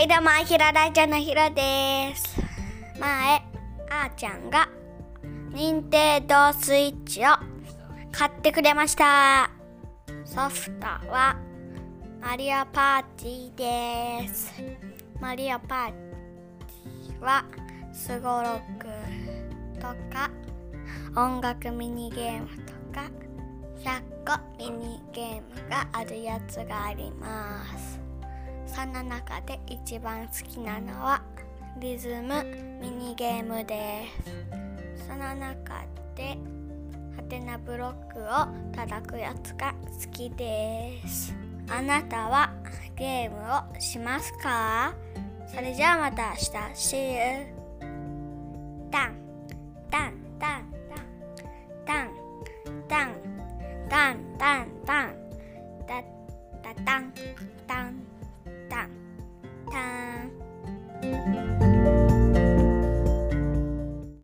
はいどうも、ひらラジオのひろです。前、あーちゃんが、任天堂スイッチを買ってくれました。ソフトは、マリオパーティーです。マリオパーティーは、すごろくとか、音楽ミニゲームとか、100個ミニゲームがあるやつがあります。その中で一番好きなのはリズムミニゲームです。その中でハテナブロックを叩くやつが好きです。あなたはゲームをしますか？それじゃあまた明日。See you タン。タンタンタン。タン。タン。タンタンタン。タタタン。タン。